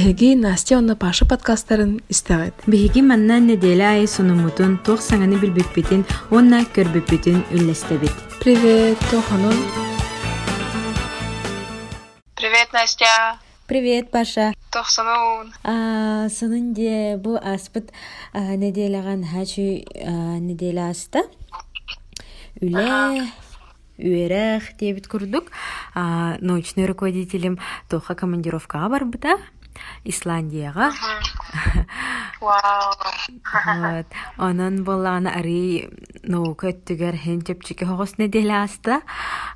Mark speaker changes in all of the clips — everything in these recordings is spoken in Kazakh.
Speaker 1: Биһиги Настя онна Паша подкасттарын истәгәт.
Speaker 2: Биһиги маннан неделе ай сунумутун туох саңаны билбиппитин, онна көрбүппитин үллестебит.
Speaker 1: Привет, Тоханон.
Speaker 3: Привет, Настя.
Speaker 2: Привет, Паша.
Speaker 3: Тохсанун.
Speaker 2: А, сынынде бу аспыт а, неделяган хачу а, неделе аста. Үле үерэх дебит курдук. А, научный руководителем тоха командировкага барбыта. Исландияга.
Speaker 3: Вау.
Speaker 2: Вот. Онон боллаана ари наука өттүгер хен чепчике хогос неделе аста.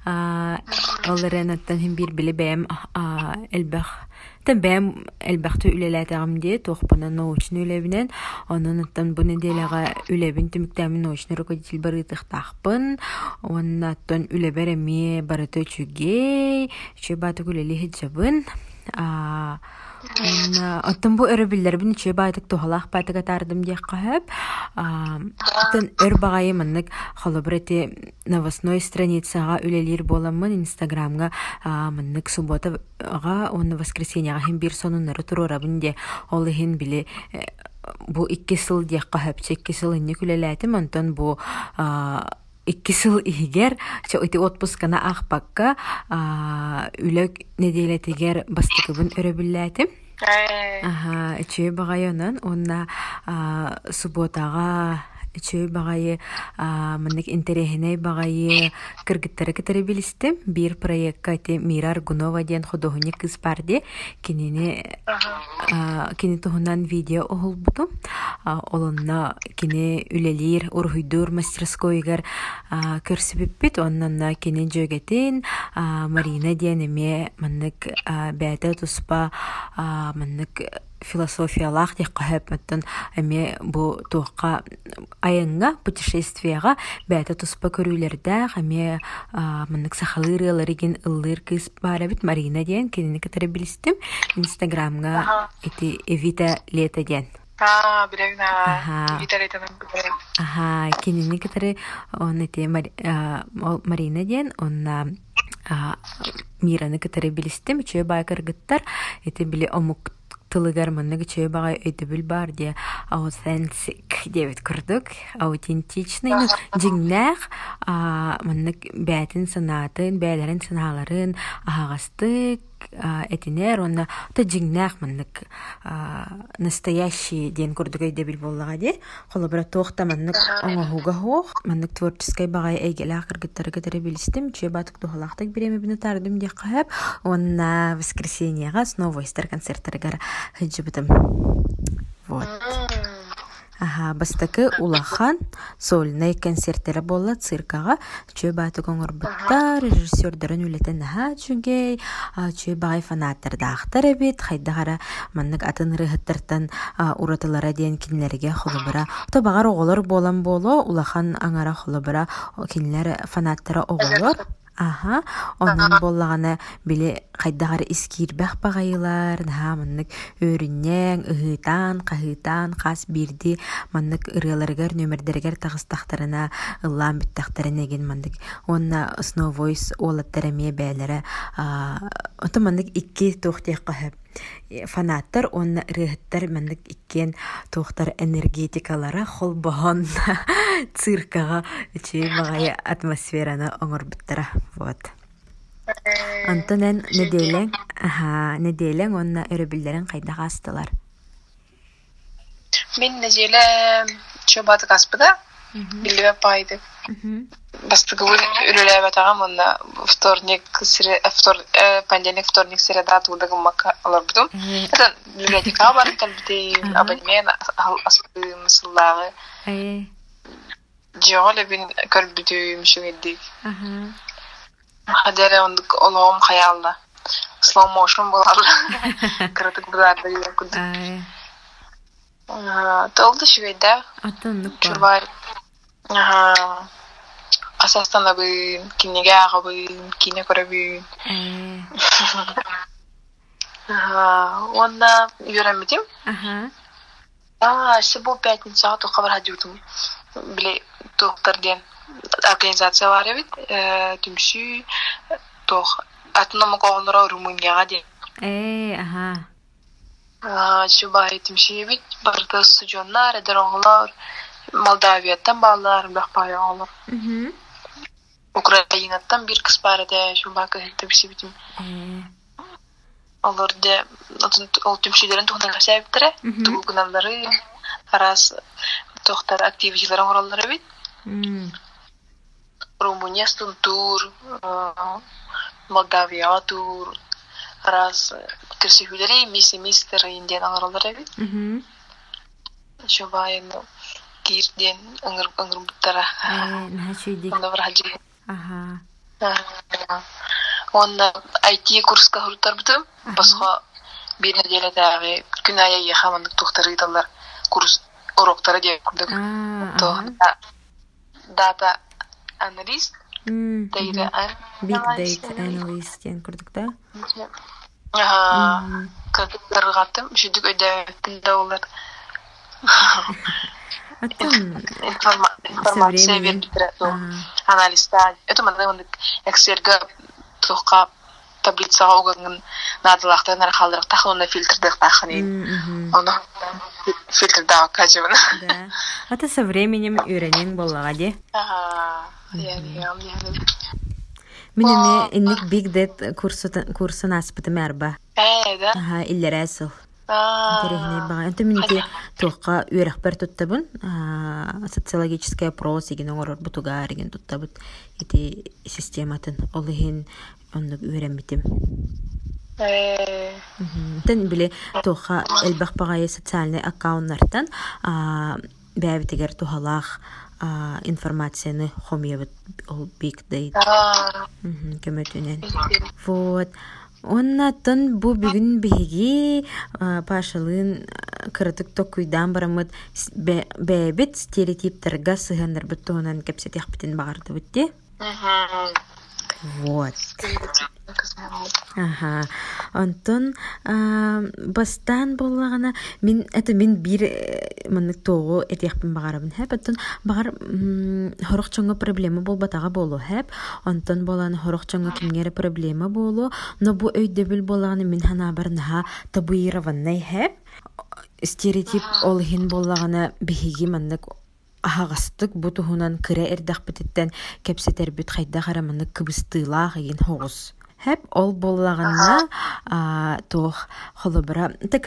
Speaker 2: А, Оларен аттан хин бир биле бэм а, элбэх Тен бэм элбэхту үлелэтэгам дие туохпана научный үлебинен. Онон аттан бу неделяга үлебин түмүктәмин научный руководитель барытыхтахпын. Оннаттан үлебер эми барыты чүгей. Чү баты күлели хиджабын. Онна оттон бу өрөбүллер бин чөй байтык тухалах байтык атардым диэк каһап. Оттон өр багайы маннык холобрети новостной страницага үлелир боламмын инстаграмга маннык субботага онна воскресеньяга хим бир сонуннары турурабын де ол хин биле бу икки сыл диэк каһап икки сыл инне күлеләтим онтон бу икки сыл иһигер чо ити отпускана ахпакка үлөк неделетигер бастыкыбын өрөбүлләтим Аха, чөй багайонан онна субботага чөй багайы мынык интерехине багайы кыргыттары кытары билистим бир проектка те Мирар Гунова ден художник кыз барди кинини кини тухунан видео оголбутум олонна кини үлелир урхуйдур мастерскойгар көрсүбүппит. Оннанна кини жөгетин Марина ден эме мынык бәтэ туспа мынык философиялах дек каһаппаттан эми бу туакка айыңга путешествияга бәтә туспа көрүләрдә эми мынык сахалырыларыгин ыллыр кыз бара бит. Марина диен кинини кетере билистим. Инстаграмга эти Эвита лето диен
Speaker 3: А, ага.
Speaker 2: Ага, кинини кетере он эти Марина диен онна Мираны кетере билистим. Чөй байкар гыттар эти биле омук тылыгар манныгы чөй багай өйдөбүл бар де аутентик дебит курдук аутентичный жиңнах маннык бәтин санатын бәләрен саналарын агастык этинер онна та жиңнах маннык настоящий ден курдук өйдөбүл боллага де холобра тоохта маннык оңохуга хох маннык творческий багай эйгелах кыргыттары кетере билистим чөй батык тухалактык биреме бини тардым де каһап онна воскресеньяга снова истер концерттарыгар хыджыбытым вот. Бастакы улахан сольный концерттері болла циркага чөй баты коңорбуттар режиссердерин үлетен наха чүгей чөй багай фанаттар даахтар эбит хайдагара маннык атын рыхыттартан уратылара диэн кинилерге холобара то багар оголор болан боло улахан аңара холобара кинилер фанаттара оголор Аха, онун боллагана биле хайдагар искирбэх багайылар, наха маннык өрүннең, ыһытан, каһытан, кас бирди, маннык ырыаларыгар нөмердерегер тагыстахтарына ыллаан биттахтарына еген маннык. Онна олаттара мие бәләре, ото маннык икки тохтех каһып фанаттар онна рыһыттар маннык иккен туохтар энергетикалара холбоһон циркага чи багая атмосфераны оңорбуттара вот. Антонен неделең, аха, неделең онна өрөбүлләрен кайда астылар.
Speaker 3: Мен неделе чөй батык аспыда. Билебе пайды. Бастыгы үрүләбе тагам онна вторник, сре- э, э, понедельник, вторник, среда тудагы мака алар бутум. Это библиотека бар абонемент бин. Хадере ондук олоом хаялла. Slow motion. Кырытык Толду швейда.
Speaker 2: атыннык
Speaker 3: Чурбай. Ага. Асастанабын, кинеге агабын, кине көрөбүн.
Speaker 2: Ай,
Speaker 3: Ага. Онда үйренмедим.
Speaker 2: аха.
Speaker 3: А, işte bu пятница то хабар hadiyordum. Bile тоқтар ден организация бар бит. Э, түмшү тох атнама коголора Румынияга ден.
Speaker 2: Эй, аха.
Speaker 3: чубай тимшибит барды суджоннар эдероңлар молдавияттан балалар бахпай оңлар украинаттан бир кыз бар эде чубай тимшибитим олар де ол түмшилерин тухнага сәбиттере тугуналары арас тохтар активистилер оңроллары бит румыниястын тур молдавияга тур арас кирсихүлери мисси мистер индиан оңроллары бит чубайын кирден ыңыр ыңырбыттара онда бір хаджи онда IT курска хуруттар бутум басқа бир неделе дагы күн ая яхамандык тухтары ыдалар курс уроктары деп курдук дата аналист data
Speaker 2: data analyst. диэн курдук да
Speaker 3: кыргатым үшүдүк өйдөбүттүн да олар
Speaker 2: Оттон
Speaker 3: информация бериптире анализда это мындык эксельге тухка таблицага угангын надылактан ары калдырык тахлуна фильтрдык тахын оны фильтрдагы кажыбын
Speaker 2: да ата со временем үйренең боллага де? Min эме инник big data курсын аспытым арба.
Speaker 3: Э, да.
Speaker 2: Аха, иллер асыл. Интересный бага. Это минти тоққа үйрәхбәр туттабын. Социологический опрос деген оңор бутуга деген туттабыт. Ити систематын олыхин оннук үйрәнбитим. Тен биле тоққа элбах багай социальный аккаунттардан бәбитегер тухалах информацияны хомиябыт ол big data. Көмөтүнен. Вот. Оннаттан бу бүгүн биһиги пашалыын кырытык токуйдан барамыт бэбит стереотиптерга сыһаннар буттуунан кепсетиахпитин багардыбыт де. Вот. Ага. Онтон бастан боллагана мин это мин бир мынык тоого этиахпин багарабын хэп. Онтон багар хорох чоңго проблема болбатага болу хэп. Онтон болан хорох чоңго кимгере проблема болу. Но бу өйдөбүл боллагана мин хана барнаха табуированный хэп. Стереотип ол хин боллагана биһиги маннык аһаҕастык бу туһунан кыра эрдэхпититтэн кэпсэтербит хайда хараманы кыбыстыылаах иин хоҕус. Хэп ол боллаганна туох холобра та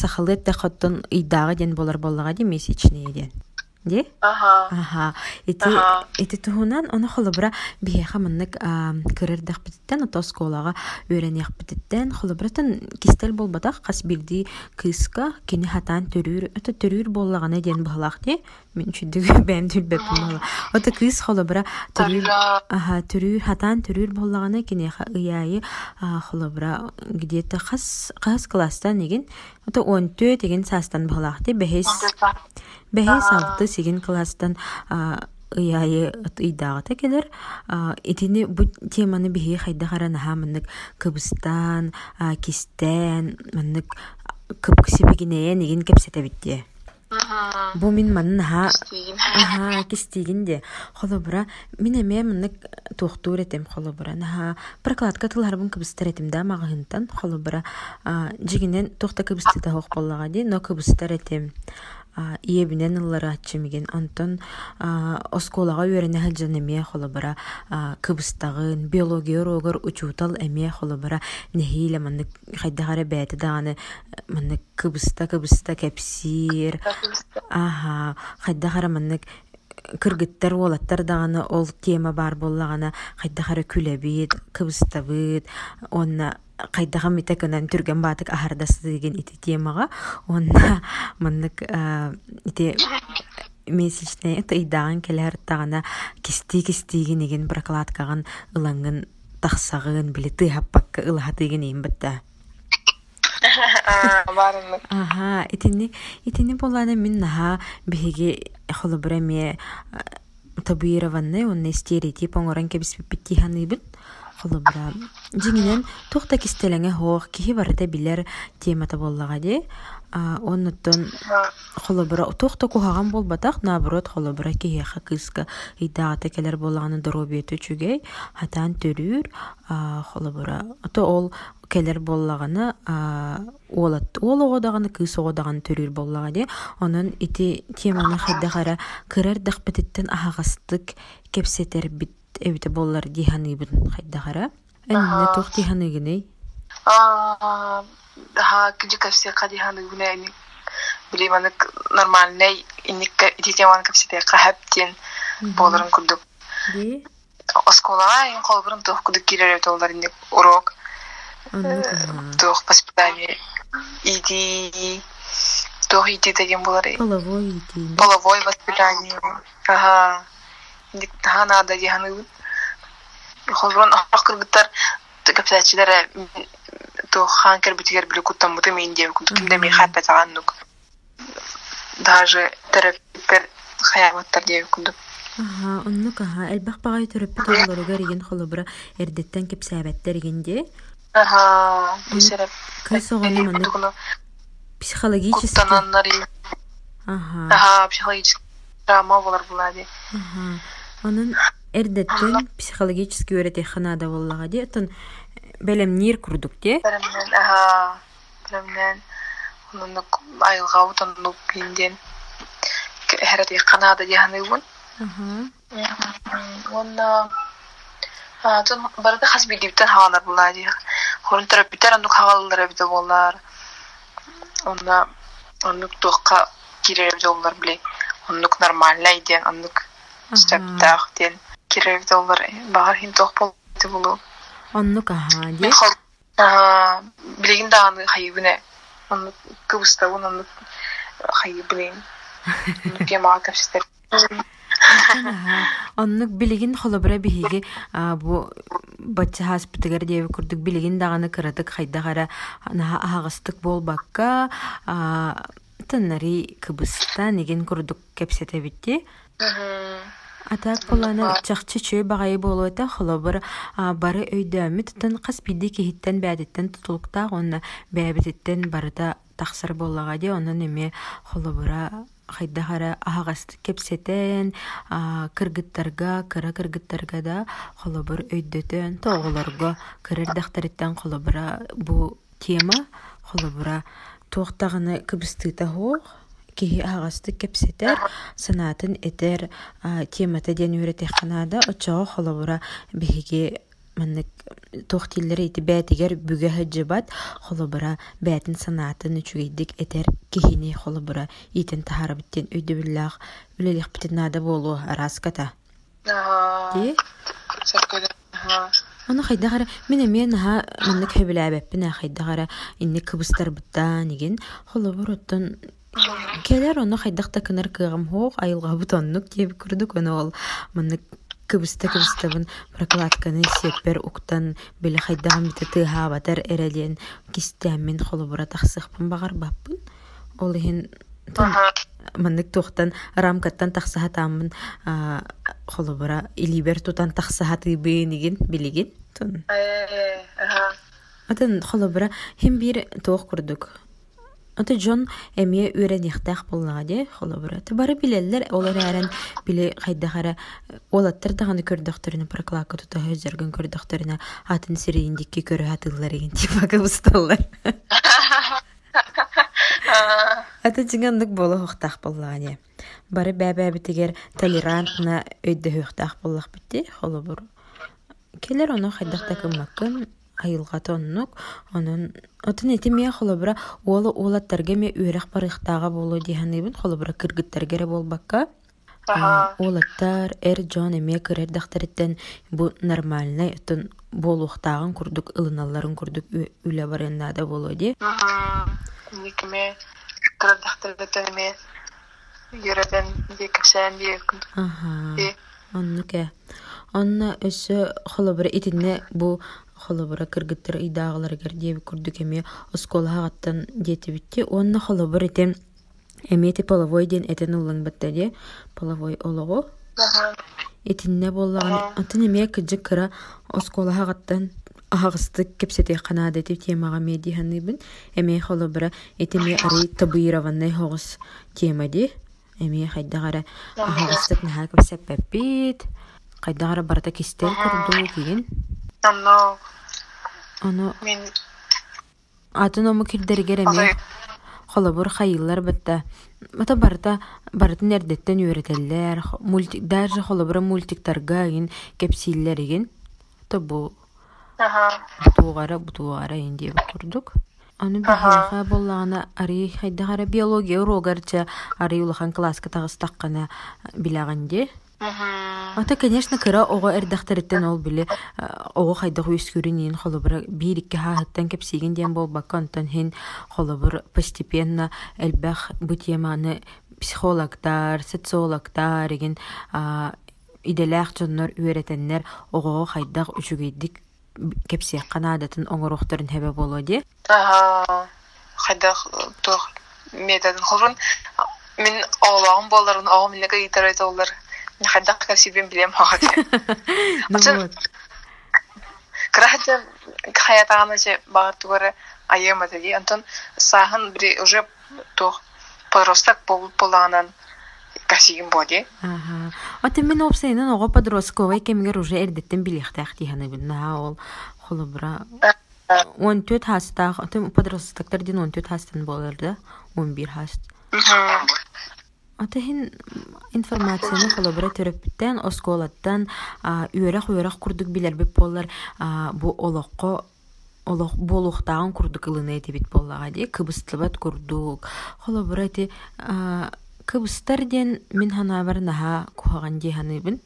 Speaker 2: сахалы хоттон ыйдага ден болар боллага ди месячный ден Ди?
Speaker 3: Ага.
Speaker 2: Ага. Ити ити туһунан оны холобра биһеха маннык кырырдах битеттен ото сколага үйренех битеттен холобратан кистел болбатах кас бирди кыска кини хатан төрүр өтө төрүр боллагана ден бахлах ди? Мен чүдүг бэм дүлбеп бала ото кыс холобра төрүр ага. Төрүр хатан төрүр боллагана кини ыяйы холобра где то хас хас класстан деген ото он тө деген састан бахлах ди? Бэхес бэхес алты сигин класстан ыяйы ыйдаагата келер итини бу теманы биһи хайда харанаха маннык кыбыстан кистен маннык кыпкысибигинея нигин кепсетебитте бу мин маннаха аха кистигин де. Холобура мин эме маннык туохтуур этем холобура наха прокладка тыларбын кыбыстар этим да маҕаһынтан холобура жигинен туохта кыбыстыта хоох боллаҕа ди но кыбыстар этим иебинен ыллары аччымиген онтон осколага үөрэнэһэл дьон эмиэ холобара кыбыстагын биология урогор учуутал эмиэ холобара нэһиилэ маннык хайдахара бээти даҕаны маннык кыбыста кыбыста кэпсиир аха хайдахара маннык кыргыттар уолаттар даҕаны ол тема бар боллагана. Хайдахара күлэбит кыбыстабыт онна хайдаха мите кынан түрген баатык ахардасыдыген ити темага. Онна маннык ити месячный это идаган келер тагана кисти кистиген еген прокладкаган ылаңын тахсагын били тыхаппакка ылахатыген ийин бытта. Ага, итини итини болана мин наха биһиги холобреме табуированный онны стереотип оңоран кебис биттиханыбын холобра жиңинен тухта кистелеңе хоох киһи барыта билер темата боллага ди оннуттан холобра тухта кухаган болбатах наоборот холобра киһиэха кыска ыйдаата келер боллаганы доробиэте чүгэй хатаан төрүүр холобра ото ол келер боллаганы уолат уол оҕодаганы кыыс оҕодаганы төрүр боллага де онон ити теманы хайдахара кырар дахпетиттен ахагастык кепсетер бит эбите боллар диханыбын хайдахара энне тух диханыгыней
Speaker 3: А, ха кыжы капсе кади ханы гуна ини билим анык нормальный иник титеман капсе те кахаптен боларын курдук. Осколага ин колбурун тух кудук кирер толдар иник урок.
Speaker 2: Аха
Speaker 3: тух воспитание иди тух иди деген болар
Speaker 2: половой итин
Speaker 3: половое воспитание. Ага иник таха надо ди ханы колбурун ах кыргыттар капсачилер тух ханкер битигер биле куттан буты мен деп кимде ми хат даже терапевтер хаябаттар деп кундук
Speaker 2: Аха, аха, психологически
Speaker 3: Куттананнар.
Speaker 2: аха
Speaker 3: драма болар булади.
Speaker 2: аха онун эрдеттен психологически өретеханада боллага де отон белемнир курдук
Speaker 3: ага, беремнен. Онунук айылга утанук кинден. Херати канада дияны
Speaker 2: аха
Speaker 3: Онна тон барда хас бидиптен хавалар булади. Хорун терапевтер анук хавалар бите болар. Онна онук тохка кирер доллар биле. Онук нормально иден, онук стептах ден кирер доллар багар хин тох болду булу.
Speaker 2: оннук аха де
Speaker 3: билеген даганы хайыбыне. Онук кыбыста онук хайы билен. Онук яма капсистер.
Speaker 2: Оннук билигин холобура биһиги бу бачча хаспитыгар диэби курдук билигин даганы кыратык хайдагара аһагастык болбакка тыннари кыбыста нигин курдук кепсетебитти Атаак болана чахчы чөй багайы болуэта холобур а, бары өйдөмү тутан кас биди киһиттен бээдиттен тутулуктаах онна бээбититтен барыта тахсар боллага де онун эме холобура хайдахара аһагасты кепсетен кыргыттарга кыра кыргыттарга да холобур өйдөтөн тоголорго кырырдахтариттен холобура бу тема холобура туохтаганы кыбыстыыта хоох киһи аҕасты кэпсэтэр санаатын этэр темата диэн үөретехханаада очоҕо холобура биһиги маннык туохтииллери ити бээтигэр бүгэ хаджыбат холобура бээтин санаатын үчүгейдик этэр киһини холобура иитин таһарабыттен өйдөбүллээх үлэлихпитин наада араската
Speaker 3: Саккада. Ага.
Speaker 2: Оны хайдагара мен эме наха маннык хөбүлээбэппин хайдагара инни кыбыстарбытта нигин холобур оттон келер оны хайдакта кынар кыгам хоох айылгабыт оннук диэби курдук оны ол маннык кыбыста кыбыстабын прокладканы сеппер уктан биле хайдаган бите тыаабатар эрелиен кистээммин холобура тахсыхпын багар баппын. Ол иһин маннык туохтан рамкаттан тахсаһатааммын аа, холобура илибер тутан тахсаһатыыбыынигин билигин тон
Speaker 3: Э, ага.
Speaker 2: атын холобура хим бир туох курдук Аты Джон эмие де холобура. Ты бары билеллер олар әрен биле хайдахара олаттар дағаны көрдөхтөрүнө проклака тута хөзөргөн көрдөхтөрүнө атын сирииндикки көрө хатыллар еген типа кыбысталлар. Аты жиңандык боло хуктах боллаға де. Бары бәбәбитигер толерантна өйдө хуктах боллах битти холобур. Келер оно хайдахта кыммаккын айылга тоннук онун отун эти мия холобура уолу уолаттарга ме үөрэх барыхтаага болу диһаныбын холобура кыргыттаргере болбакка
Speaker 3: Ага.
Speaker 2: уолаттар эр джон эме кырер дахтариттен бу нормальный отун болуктаагын курдук ылыналларын курдук ү- үле барыннаада болу ди.
Speaker 3: Никме тәме йөрәдән дикәсән диеп.
Speaker 2: аха
Speaker 3: Ди.
Speaker 2: оннуке онна өссө холобура итинне бу холобура кыргыттар идаагыларгар диэби курдук эме осколахагаттан диэтибитти онна холобур итен эмети половой ден этен уллаңбатта ди половой олого
Speaker 3: Ага.
Speaker 2: итинне боллаган атын эме кыджы кыра осколахагаттан ахагыстык кепсете канаада дип темага медиһаныбын эме холобура этеме ари табыйраваннай хогус тема ди. Эме хайдагара ахагыстык наха кепсеппеппит кайдагара барата кистер курду кигин
Speaker 3: Анно
Speaker 2: ону
Speaker 3: мен
Speaker 2: атын ому кирдеригер эме
Speaker 3: Алай.
Speaker 2: холобур хайыллар бытта. Мата барта бартын эрдеттен үйрөтеллер мультик даже холобура мультиктарга ин кепсиллер иген. То бу бутуугара бутуугара ин диэбит курдук аны биһиэха боллаҕына арый хайдахара биология урогарча арый улахан класска тагыстаккана
Speaker 3: Мгм.
Speaker 2: Ата, конечно, кыра ого эрдахтарыттан ол биле а, ого хайдах үскүрүнин холобура бир икки хаһыттан кепсиген диэн болбакка онтон хин холобур постепенно элбэх бу теманы психологтар, социологтар еген иделээх дьоннор үөретеннер ого хайдах үчүгейдик кепсиэх канаадатын оҥорухтарын хэбэ боло ди.
Speaker 3: Хайдах тух методын. Мен оğlağım боларын, оğum минеге гитара айталар. Мен хайдах кәсибен билем
Speaker 2: вот.
Speaker 3: Крахте хаятагана же багатугары айыма dedi. Антон сахан бир уже тух подросток бол болаганан кәсибен боди.
Speaker 2: Ага. Ата мен опсайнан ого подростковый кемигер уже эрдеттен билихтах диханы бинна ол холобра. Он төт хастах, ата подростактар дин он төт хастан болырды. Он бир хаст.
Speaker 3: Мгм.
Speaker 2: Ата хин информацияны холобра төрөппүттен осколаттан үөрэх үөрэх курдук билербип боллар бу олоққо олох болуқтаган курдук ылыны этибит боллага ди. Кыбыстыбат курдук. Холобра ти кыбыстар ден мин ханаабар наха кухаган диханыбын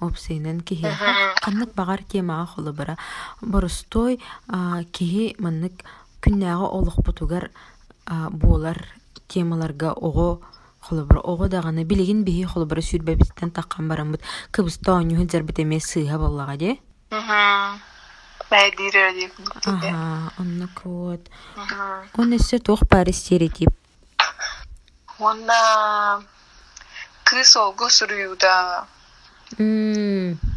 Speaker 2: опсейнен киһи. Каннык багар темага холобра боростой а, киһи маннык күннәгә олохпутугар а, буолар темаларга ого холобра ого даганы билигин биһи холобра сүрбәбиттен таккан барамбыт. Кыбыста оñuһу зарбит эме сыыһа боллага ди
Speaker 3: Мгм. Бәй дире ди.
Speaker 2: ага оннук вот он эссе туох баары стереотип
Speaker 3: Онна кыз олгу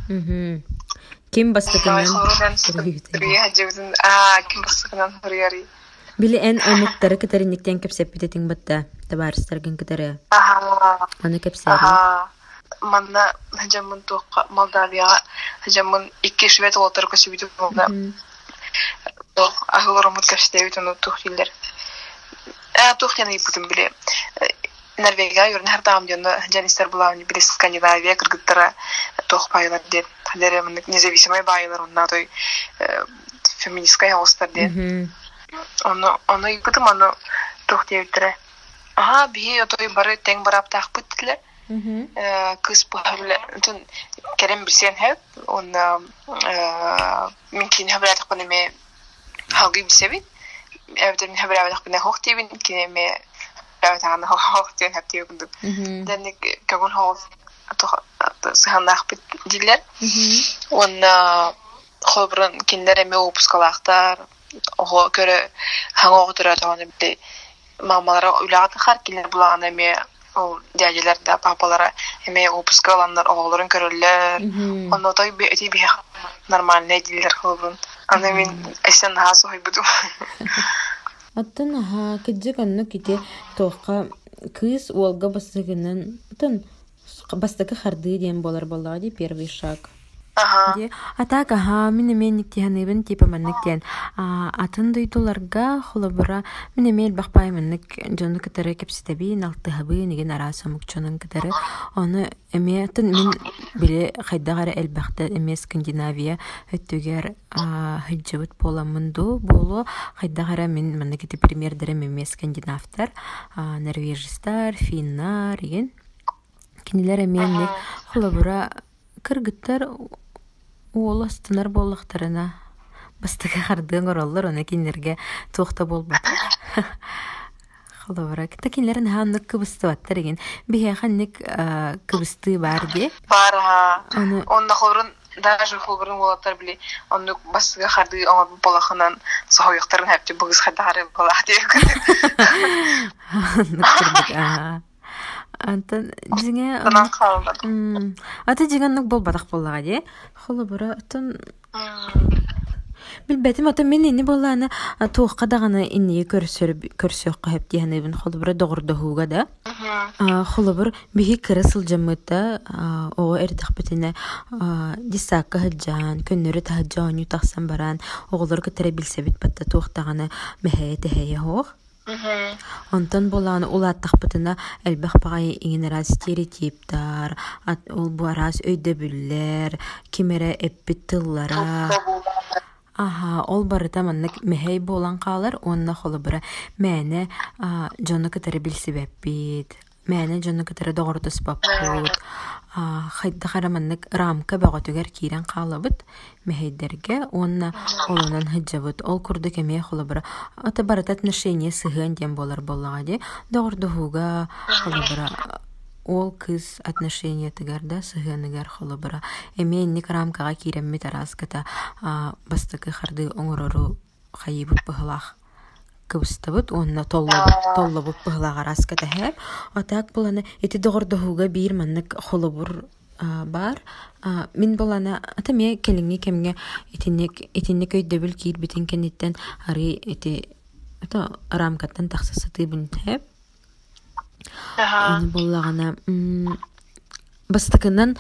Speaker 2: мгм. ким бастыкынан
Speaker 3: Рияжыбын а ким
Speaker 2: били эн онуктары кытаринниктен кепсеппитетиң батта табаарыстаргын кытары
Speaker 3: Ага.
Speaker 2: аны кепсери
Speaker 3: Ага. Манна хажамын туққа Молдавияга хажамын икки швед олтар көсүбүтү болда. Тох ахылорумут каштебит уну тухтилер. А тухтяны ипутун биле. Норвегия юрн һәр тагым дионда жанистер булавни биле Скандинавия кыргыттара тох байлар деп. Хадере мен независимый байлар онна той феминисткая остар деп.
Speaker 2: Мгм.
Speaker 3: Оны оны ипутум аны тухтебитре. Ага, бии отой бары тең барап тахпыттылар.
Speaker 2: Мгм.
Speaker 3: кыз бахырлы тун керем билсен хеп он мен кин хабратык бана ме халгы билсеби эвдер мен хабратык бана хох тибин кине ме хабратык хох тибин хеп тибин
Speaker 2: Мгм.
Speaker 3: ден кагон хох то саханах бит дилер
Speaker 2: Мгм.
Speaker 3: он холбрын киндер эме опускалактар ого көрө хаңа отура таганы бите Мамалара уйлааты хар киндер булаган эме ол дядялар да папалара эме опуска аландар оголорун көрөллөр. Онно той эти би нормальный дилер холбрын аны мен эсен хас ойбудум
Speaker 2: Аттан аха киджик анну ките тоққа кыз уолга бастыгынан тын бастыгы харды диен болар боллага ди первый шаг.
Speaker 3: Ага.
Speaker 2: Ди атак аха мине менник тиһаныбын типа манныктен атын дуйтуларга холобура мине мел бахпай маннык жону кытары кепситеби налтыхабы неген араса мукчонун кытары оны эме атын мин биле хайдагара элбахта эме скандинавия өттүгер хыджабыт боламын ду болу хайдагара мин маннык ити примердерем эме скандинавтар а, норвежистар финнар еген кинилер эменник холобура кыргыттар уол астынар боллактарына бастыга хардыын ороллор оны кинилерге туохта болбат холобура кыта кинилерин хааннык кыбыстыбаттар эген биһиэханник кыбысты бар ди.
Speaker 3: Бар ага.
Speaker 2: Аны-
Speaker 3: онна холбрын даже холбрын болаттар биле. Онны басыга харды оңа болахынан сохояктарын хепти бугыз хадары бола деп
Speaker 2: Антон жиңе
Speaker 3: Тынан калды
Speaker 2: М, ата жигенник болбадак боллага ди холобура атын билбетим ата мен инни боллааны туохка даганы иннии көрсөр көрсөкка хеп диһаныбын холобура догордохууга да.
Speaker 3: Мгм.
Speaker 2: холобур биһи кыра сылдьаммыта ого эрдэхпитине дисаакка хаджаан көннөрү таһаджаонню тахсан баран оголор кытара билсебит батта туохтаганы мэхэйэ тэхэйэ хоох
Speaker 3: Мгм.
Speaker 2: Онтон болааны улааттахпытына элбэх баҕай иҥинэрээс стереотиптар, ол буараас өйдөбүллэр, кимэрэ эппит тыллара. Аха, ол барыта маннык мэхэй болан каалар, онна холобура мээнэ дьону кытары билсибэппит. Мээнэ дьону кытары доҕортуспаппут. Хайда хараманнык рамка бөҕөтүгэр киирэн каалабыт мэхэйдерге, онна олунан хыджабыт. Ол курдук эмиэ холобура. Ата барыта отношение сыһыан диэн болар боллаҕа ди. Доҕордуһууга холобура ол кыз отношения тыгарда сыһыаныгар холобура. Эмиэ инник рамкаға киирэммит араската бастыкы харды оҥорору хайыбыт быһылах кыбыстабыт онна толлобут быһылах араската хэп. Атаак буланы ити доҕордоһууга биир маннык холобур бар. Мин болана ата ме келиңи кемге итинник итинник өйдөбүл киир битин кенниттен ари ити ата рамкаттан тахсасыты бун хэп.
Speaker 3: Аха.
Speaker 2: Бастыкынан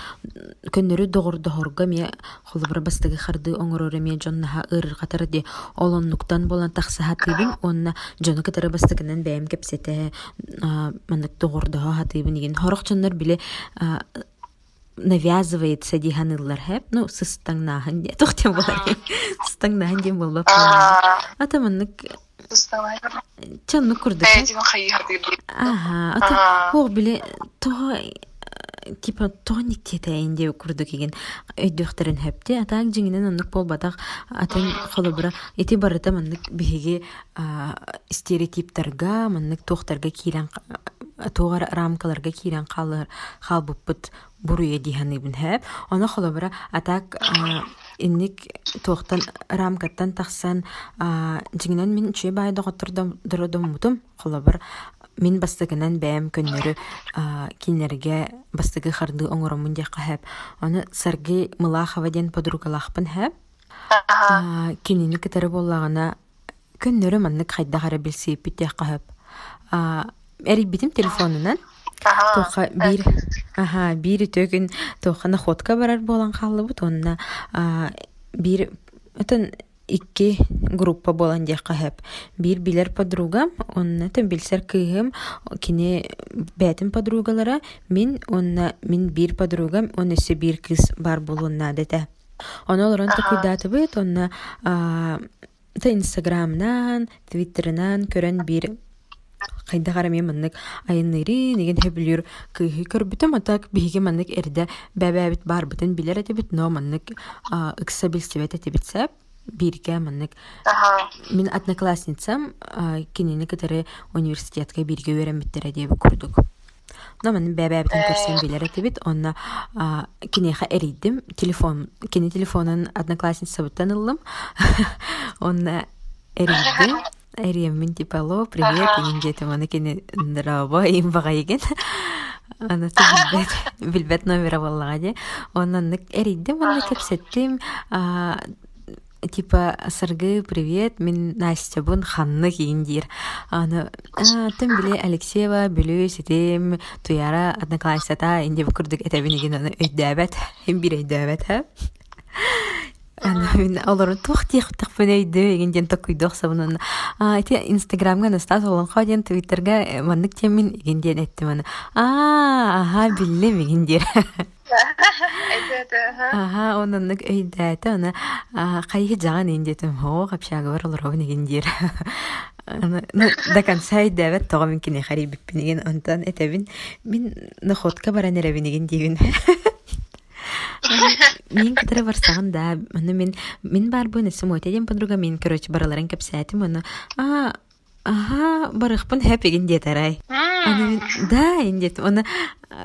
Speaker 2: көннөрү доҕордоһорго ме холобура бастыгы харды оҥороро ме дьоннаһа ырыр хатары ди. Олоннуктан болан тахсаһатыыбын онна дьону кытары бастыгынан бэйэм кэпсэтэ маннык доҕордоһо хатыыбын иген. Хорох дьоннор биле навязывается диһаныллар хэп. Ну сыстаңнааһын дие тухтем болар сыстаңнааһын диэн болбап ата маннык чанны
Speaker 3: хайыһатыгы.
Speaker 2: Ага, ата хох биле то типа тоник тете инде курдук igen өйдөктөрүн хепти атаак жиңинен оннук болбатак атын холобура ити барыта маннык биһиги стереотиптарга маннык туохтарга киирен тугар рамкаларга киирен халыр халбуппут буруя диһаныбын хэп оны холобура атаак а, инник туохтан рамкаттан тахсан жиңинен мин чуе баай дородоммутум холобур мин бастыгынан бэм көннөрү а, кинлерге бастыгы харды оҥоромун диэхха хэп оны сарги мылаахава диэн подругалахпын хэп
Speaker 3: Аха.
Speaker 2: кинини кытары боллагана көннөрү маннык хайдахара билсииппит диэхха хэп эрибитим телефонунан
Speaker 3: Аха.
Speaker 2: Тоха бир аха бир төгүн тоха находка барар болан халлыбыт онна бир отон икки группа болан диэхка хэп. Бир билер подругам онна билсер кыыгым кини бэтим подругалара мин онна мин бир подругам он өсө бир кыз бар болуна дете Оны олорон токуйдаатыбыт онна та инстаграмнан твиттерынан көрөн бир Хайда гарами маннык айынныри неген хөбүлүр кыйхы көрбүтөм атак биһиги маннык эрдэ бэбэбит барбытын билер этебит но маннык ыкса билсебет этебитсеп бирге маннык мин одноклассницам кинини кытары университетке бирге өреммиттере диэби курдук. Но манын бэбэбитин көрсен билер этебит онна кинеха эридим телефон кини телефонун одноклассницабыттан ыллым онна эридим Эриеммин типа алло, привет, ingen жетим аны кини нраба им бага еген. Аны билбет, билбет номера боллага де. Онан нык эридим, аны кепсеттим. Типа сыргы привет, мен Настя бун ханны кийин дир. Аны а, тем биле Алексеева бүлү сетим туяра одноклассата инде букурдук этебинеген аны өйдөбөт, хем бир өйдөбөт, ха. Мен олар тух тих тих фөнөйдө еген ден токуйдох сабынан. А эти инстаграмга настас олон ходен твиттерга маннык темин еген ден эттим аны. А аха биллем еген
Speaker 3: аха.
Speaker 2: Аха онаннык өйдәте аны кайы жаган индетим хо капшага бар олар ого еген дер. Аны ну да конца өйдәбет тога мен кине хариб биппинеген онтан этебин мин находка баран эребинеген дигин. Мин кытары барсаган да, аны мен мен бар бу несем өтеден подруга мен короче бараларын кепсәтим аны. А Ага, барыхпын хэп еген детарай. Мен да индет оны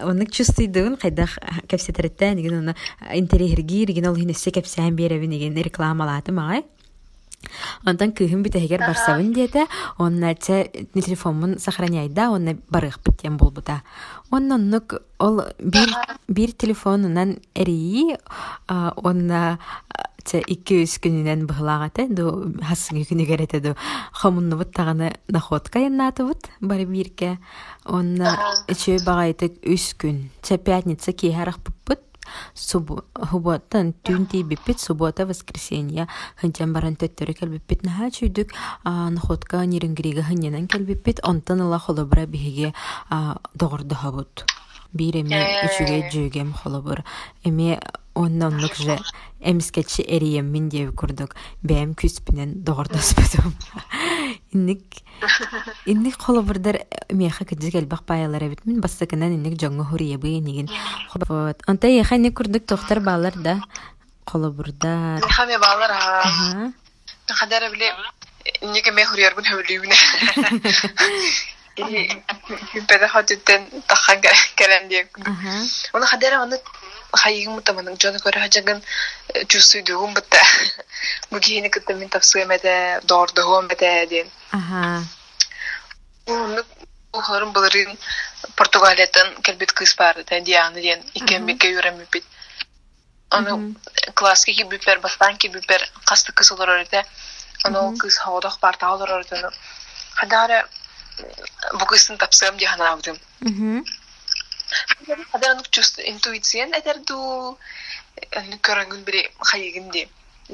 Speaker 2: оны чувствуйдун кайда кепсетереттен деген оны интерьерги деген ол хинесе кепсән беребин деген рекламалатым агай. Онтан кыһым бит эгер барсабын диэте, онна че телефонун сохраняйда, онна барых биттен болбута. Онноннук ол бир бир телефонунан эри, онна Це икки үс күнүнен быһылаагата ду хассыгы күнүгерете ду. Хомуннубут таганы находка яннаатыбыт бары бирке онна эче багайтык үс күн. Це пятница киһарах пыппыт Суботан түн биппит суббота воскресенье хынчан баран төттөрү келбиппит наха чүйдүк находка нирингириге хыннянан келбиппит онтан ыла холобура биһиге доҕордоһобут биир эми үчүгэ жүүгем холобур. Эми онна оннук же эмискечи эриеммин диэби курдук бэм күспүнен доҕордоспутум инник инник холобурдар меха кыджы келбах паялар эбит мин бастакынан инник жоңго хуриебы нигин онта еха инник курдук тохтар баалар да холобурдар
Speaker 3: хаме баалар а хадара биле инник ме хурияр бун хөбөлүгүнө Педа хотуттен тахан келен диye. Onu hadera onu хайыгым мутаманың жона көрө хажагын чувствуйдугум бутта. Бу кийини кытта мен тапсыгам эте, доордугум эте ден. Хорун буларын Португалиятан келбит кыз бар да Диана ден икен бекке юрем бит. Аны класска ки бүпер бастан ки бүпер касты кыз олар эте. Аны кыз хавадах бар та олар эте. Хадара бу кыздын тапсыгам ди ханавдым.
Speaker 2: Мгм.
Speaker 3: Хадара нук чувств интуициен этерду көрөнгүн бири хайыгын ди.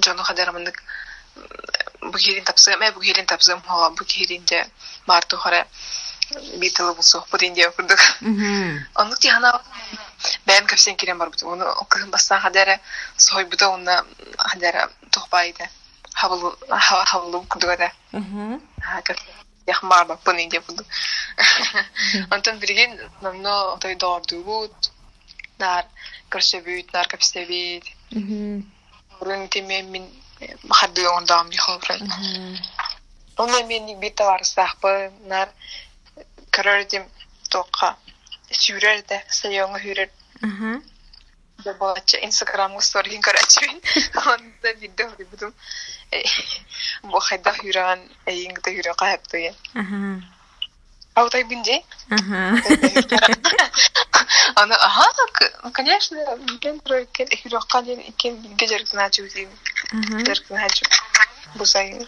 Speaker 3: Жону хадара мындык бу херин тапсыгам, э тапсыгам хала бу херин де марту хара битылы булса бу динде курдук.
Speaker 2: Мгм.
Speaker 3: Онук ди хана бәм кепсен кирен бар бут. Оны кыгын бастан хадара сой буда оны хадара курдук да. Яхмар бак bunu ince buldu. Ondan birgin namno той doğurdu bu. Nar körsebüt, nar kapsebüt.
Speaker 2: Мгм.
Speaker 3: Burun teme min haddu ondam di xofran.
Speaker 2: Мгм.
Speaker 3: Onu men bir tavar sahpa nar karardım toqa. Sürer de sayonga hürer.
Speaker 2: Ага.
Speaker 3: Da baca Hayda hüran, eyin de hüran qayaptı ya.
Speaker 2: Ага.
Speaker 3: Аутай бинде.
Speaker 2: Ага.
Speaker 3: Она, ага, к- конечно, мен проеккен эхирокка ден икен билге жеркин ачу дейм.
Speaker 2: Ага.
Speaker 3: Жеркин ачу. Бусай.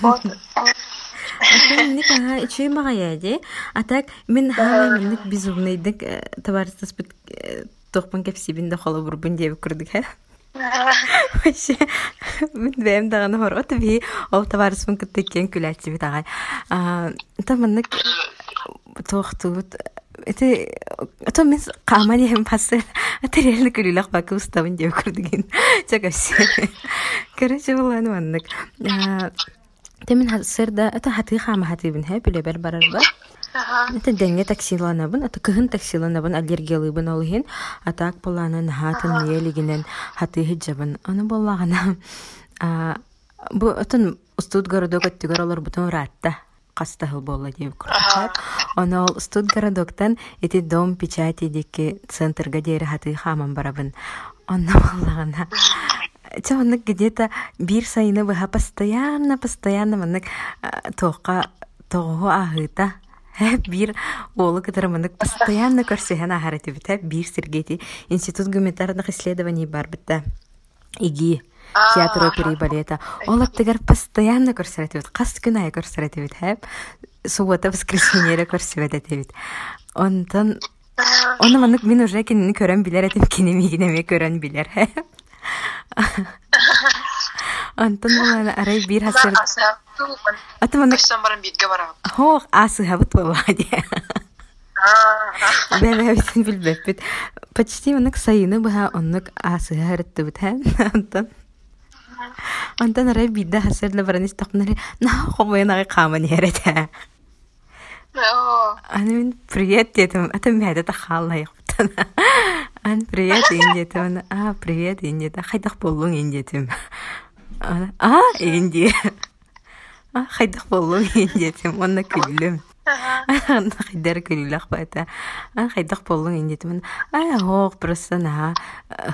Speaker 3: Вот.
Speaker 2: Ник ага ичи магаяди. Атак мен хаа менник безумныйдык товарищес бит тохпан кепсибинде холо бурбун деп күрдүк ха. Вообще мен бэм даганы хор от би ол товарищен кыттыкен күләтси бит агай. А таманнык тохтут это мен пассер это реально деп күрдүген. Чакасы. Короче маннык. Темен хасырда это барар бар. Это дәңгә таксиланабын, это кыһын таксиланабын аллергиялыбын олыһын, атак боланын хатын нелигинен хаты хиджабын. Аны боллагана бу отын Студгородок өттүгөр олар бутун ратта кастахыл болла деп күрдүк. Аны ол Студгородоктан эти дом печати деки центрга дери хаты хаман барабын. Аны боллагана Чоннык где-то бир сайыны быха постоянно, постоянно маннык тоққа тоғу ахыта. Бир олы кытары маннык постоянно көрсөһөн ахарыты бит. Хэп бир сергети институт гуманитарных исследований бар битта. Иги театр опера и балета. Ол аптыгар постоянно көрсөрөтү бит. Кас күн ай көрсөрөтү бит. Хэп суббота воскресенье көрсөрөтү бит. Онтон Оны маннык мин уже кинини көрөн билер этим кинемигинеме көрөн билер. Антон болан арай бир хасыр. Аты маннык
Speaker 3: Кыштан баран битге барам.
Speaker 2: Хох асы хабыт боллади. Бәбә битен билбеп бит. Почти маннык сайыны баха оннык асы харытты бит һәм Антон. Антон арай бидда хасыр да баран истакнары. На хомойна каман ярата. Аны мен привет дедім. Это мәді тахалла яқтан. Ан привет ин дедім. А, привет ин деді. Қайдақ болуң ин дедім. Ана, А, ин де. А, қайдақ болуң ин дедім. Онна күлім. Ана қайдар күлілақ бата. А, қайдақ болуң ин дедім. А, хоқ, просто на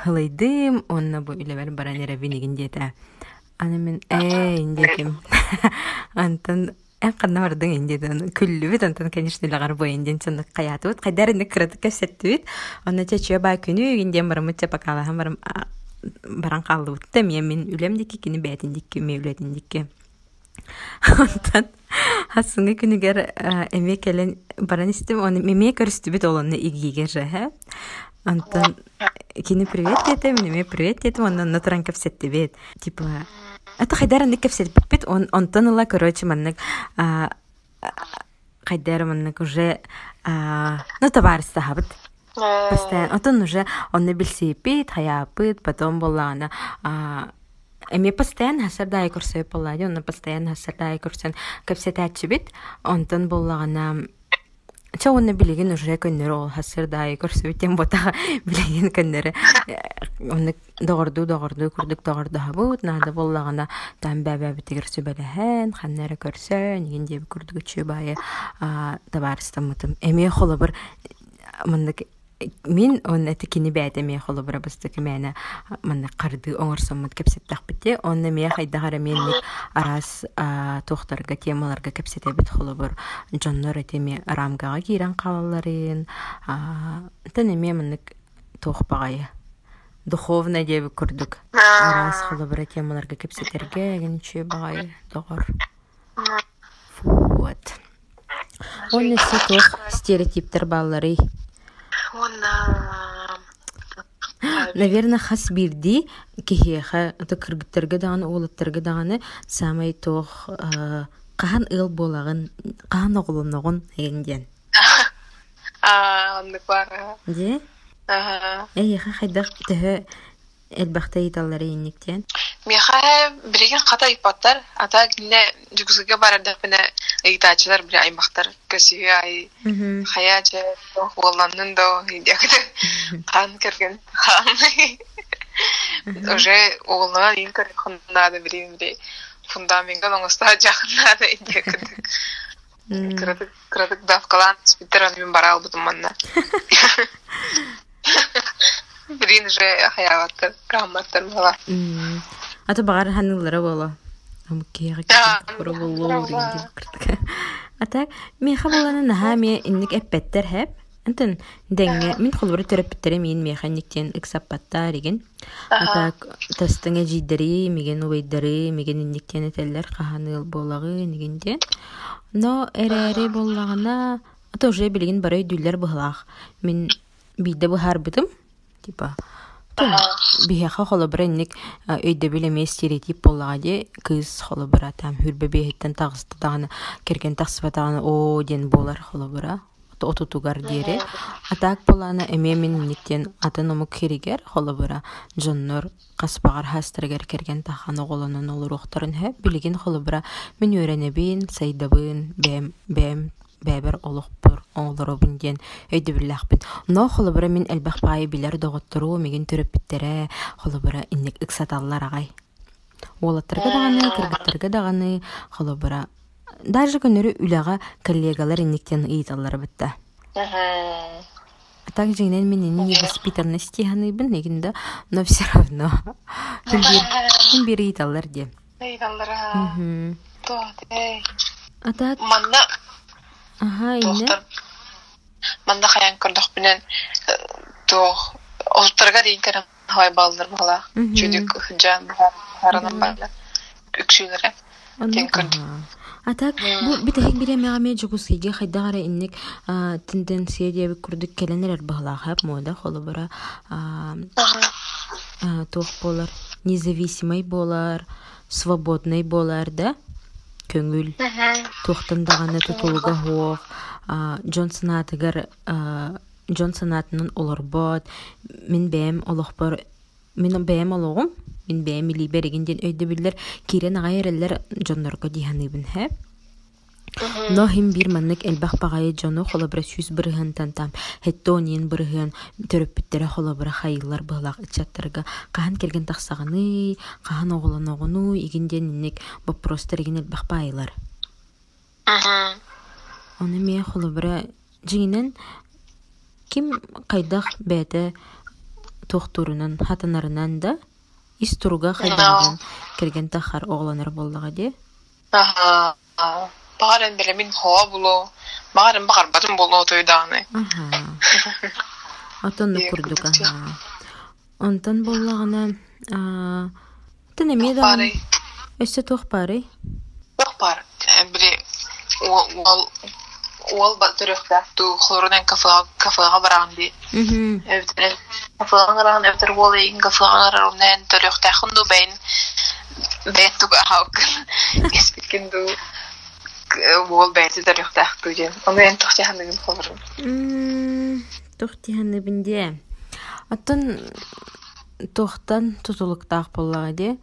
Speaker 2: хылайдым. Онна бұл үлебер баран ерабинеген деді. Ана мен, э, ин дедім. Антон, Эн канна бардың инде ден күллү бит антон конечно лагар бо инден чын каятып бит кайдар инде кырыт кәсәтте бит аны чече ба күнү инден барым пакала һәм барым баран қаллыбытта мен мен үлем дикки кини бәтин дикки ме үлетин дикки. Онтан хасыңы күнігер эме келен баран истем оны меме көрүстүбүт олонны игигер жа онтан кини привет детем неме привет детем ондан натуран кепсеттебет типа это хайдараннык кепсетбит он онтон ыла короче маннык хайдар маннык уже ну товарыстахабыт постоянно отон уже он билсипит хаяпыт потом боллана эми постоянно хасардай курсой боллади онна постоянно хасардай курсын кепсетачыбит онтон боллагана Чауынны билеген уже көннөр ол хасырдай көрсөбүтен ботага билеген көннөрө оны догорду догорду курдук догорду хабут нада боллагана там бәбә битигер сөбәләһән ханнары көрсө ниген дебе курдук чү бае табарыстамытым эме холы бер мындык мин он это кини ме холы бер быстык мәне мында карды оңорсоммут кепсеттак бите онны ме хайдагара менник арас тохтарга темаларга кепсетебит холы бер жоннор этеме рамкага кирен калаларын тане ме мындык тохпагай духовно дебе курдук арас холы бер темаларга кепсетерге генче багай догор вот. Он эсе тох стереотиптер баллары
Speaker 3: Уонна
Speaker 2: Наверное, хас бирди ото кыргыттарга даганы оолаттарга даганы самай тох болагын кахан оголоногун эгенден
Speaker 3: а онны бара.
Speaker 2: же
Speaker 3: Ага.
Speaker 2: хайдах төһө элбахта италлары инниктен
Speaker 3: Меха бириген ката ипаттар, ата гинне жүгүзгө барарда бина ыйтачылар бир аймактар көсүгө ай хаячы волланнын до идекде кан керген хан. Уже оğluna ин кер хуннада бирин бири фундаментга оңоста жакындады идекде. Кырдык кырдык давкалан спиттер мен бара албытым Бирин же хаябаттар, гамматтар бала.
Speaker 2: ата багар ханыллара боло амкега
Speaker 3: Да,
Speaker 2: кора боло
Speaker 3: да.
Speaker 2: ата меха боланы наха ме инник эппеттер хеп антын деңге мин холбуру төрөппеттере мин механиктен иксаппатта деген ата тастыңа жидери меген убайдары меген инниктен этеллер каханыл болагы негенден но эрере боллагана ата уже билигин барай дүллер быхлах мин биде быхарбытым типа биһэхэ холобура инник өйдө билеме стереотип боллагади кыз холобура там хүрбе биэхиттен тагысты даганы керген тахсыба даганы о ден болар холобура отутугар диэри атаак болана эме мен инниктен атын омук хиригер холобура дьоннор каспагар хастыргер керген тахан оголонун олуруохторун хэ билигин холобура мен үөрэнебин сайдабын бэм бэм бэбер олохпур оңолоробун диэн өйдө биллахпин но холобура мин элбэх баайы билер доготтору мигин төрөппиттере холобура инник ыксаталлар агай уолаттарга даганы кыргыттарга даганы холобура даже көнөрү үлага коллегалар инниктен ыйталлар бытта так жигинен мен невоспитанности ханыйбын негинде но все равно. Ким бир ким бир ыйталлар.
Speaker 3: Тот, эй.
Speaker 2: атаат
Speaker 3: Манна. Тохтар. Манна хаян көрдөх менен тох олтарга дейин керен хавай балдар бала.
Speaker 2: Мгм.
Speaker 3: Чүдүк жан харана бала. Үкшүлөрө. Тен көрдүк.
Speaker 2: Атак, бу битек бире мегаме жугусыйге хайдагара инник тенденция диэби курдук келенерер бахлаахап мода холобура а, а, туох болар независимый болар свободный болар да көңүл туохтан даганы тутулуга хуох санатыгар а, Джон санатынан олорбот мин бэм олохпор мин бэмологум мин бэм или берегинден өйдө биллер кирен агайреллер жоннорго диханыбын хэп Но хим бир маннык элбах багайы жону холобра сүз бырыгын тантам. Хеттонин бырыгын төрөппүттере холобра хайыллар быйлак ичаттарга кахан келген таксаганы, кахан оголон огуну игинден инник вопростар игин элбах байылар. Оны ме холобра жигинен ким кайдах бәте тохтурунан хатанарынан да истурга хайдаган келген тахар оголонор болдага де.
Speaker 3: Аха. Багарын беле мин хоо булу. Багарын багар батым болу тойданы. Иә,
Speaker 2: курдук
Speaker 3: күрдүк,
Speaker 2: аха. Онтон боллагана А, Тын эме да
Speaker 3: Бары.
Speaker 2: өссө туох бары.
Speaker 3: Yok бар. Били ол ол ол ба төрөктө ту хлорунен кафега кафега барган ди.
Speaker 2: Мгм.
Speaker 3: Эвтер кафега барган эвтер ол ин кафега барган төрөктө хунду бейн бейн туга хаук. Эспикен ду ол бейти төрөктө туген. Оны эн тохча хандыгын хобрун.
Speaker 2: М, Туох тиһанны бинде. Аттан туохтан тутулуктаах боллаға де.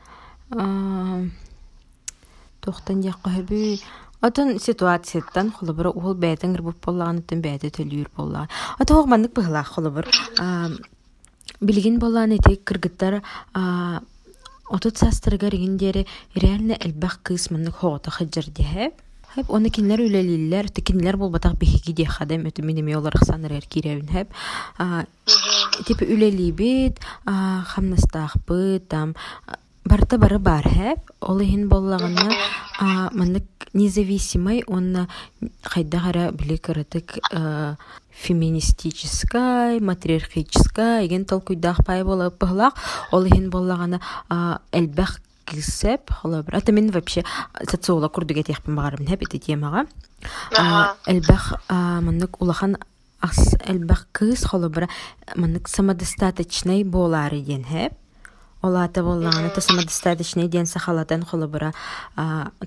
Speaker 2: Туохтан диэхэ хөбү. Атын ситуацияттан холобура уол бэйтен гырбып боллаган атын бэйте төлүр боллага. Ата ол маннык быһылаах холобур. А, Билигин боллаан эти кыргыттар а, отут састырыгар ингендери реально элбах кыыс маннык хоғота хаджар диһэ. Хэп оны кинлер үлелиллер, тикинлер болбатак биһиги диэ хадам өтү минеме олар санырар киревин хэп. А, типа үлелибит, а, хамнастаахпыт, там барта бары бар хэп. Ол ихин боллаганна а, маннык независимый, он хайда хара били кырытык а, феминистическая, матриархическая, еген толкуйдах пай болып быһлак, ол ихин боллагана а, элбэх кисеп, холобра. Это мен вообще социолог курдуга тиэхпин багарым хэп эти темага.
Speaker 3: Ага.
Speaker 2: Элбэх маннык улахан ас элбэх кыз холобра маннык самодостаточный болар иден хэп. Олата боллаган это самодостаточный ден сахалатан холобра.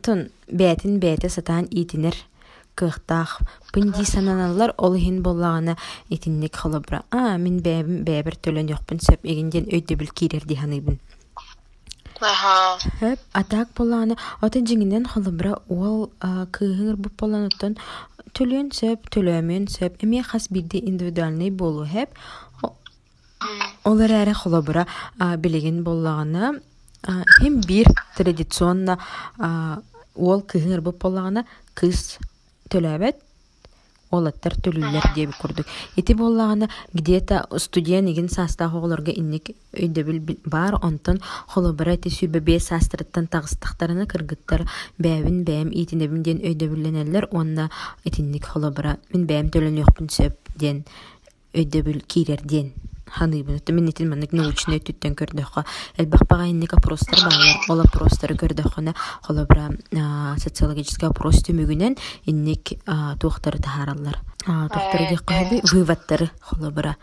Speaker 2: Тон бәтин бәте сатан итинер кыхтах пынди сананалар ол хин боллагана итинник холобра. А, мен бәбим бәбер төлөн жоқпын сөп егенден өйдө бил кирер диханыбын.
Speaker 3: Ага.
Speaker 2: Хэп атак боланы ата жиңинен холобра ол кыһыңыр бу боланыттан төлөн сөп төлөмөн сөп эме хас бирде индивидуальный болу хэп Олар әрі холобыра билеген боллағына hem bir традиционно а, ол кыһыңыр бу боллағына кыз төлөбет олаттар төлүллер диэби курдук ити боллагана где-то студент иген састаах оҕолорго инник өйдөбүл бар онтон холобара ти сүүбэ бээ саастырыттан тагыстахтарына кыргыттар бээбин бээм иитинебин диэн өйдөбүлленеллер онна итинник холобара мин бээм төлөн юкпун сөп диэн өйдөбүл киирер диэн ханыйбын. Это мен итин маннык научный түттен көрдөхө. Элбах бага инник опростар баалар ол опростар көрдөхөне холобра социологический опрос түмүгүнен инник а, туохтары тахараллар туохтары диэккаһыби выводтары холобра.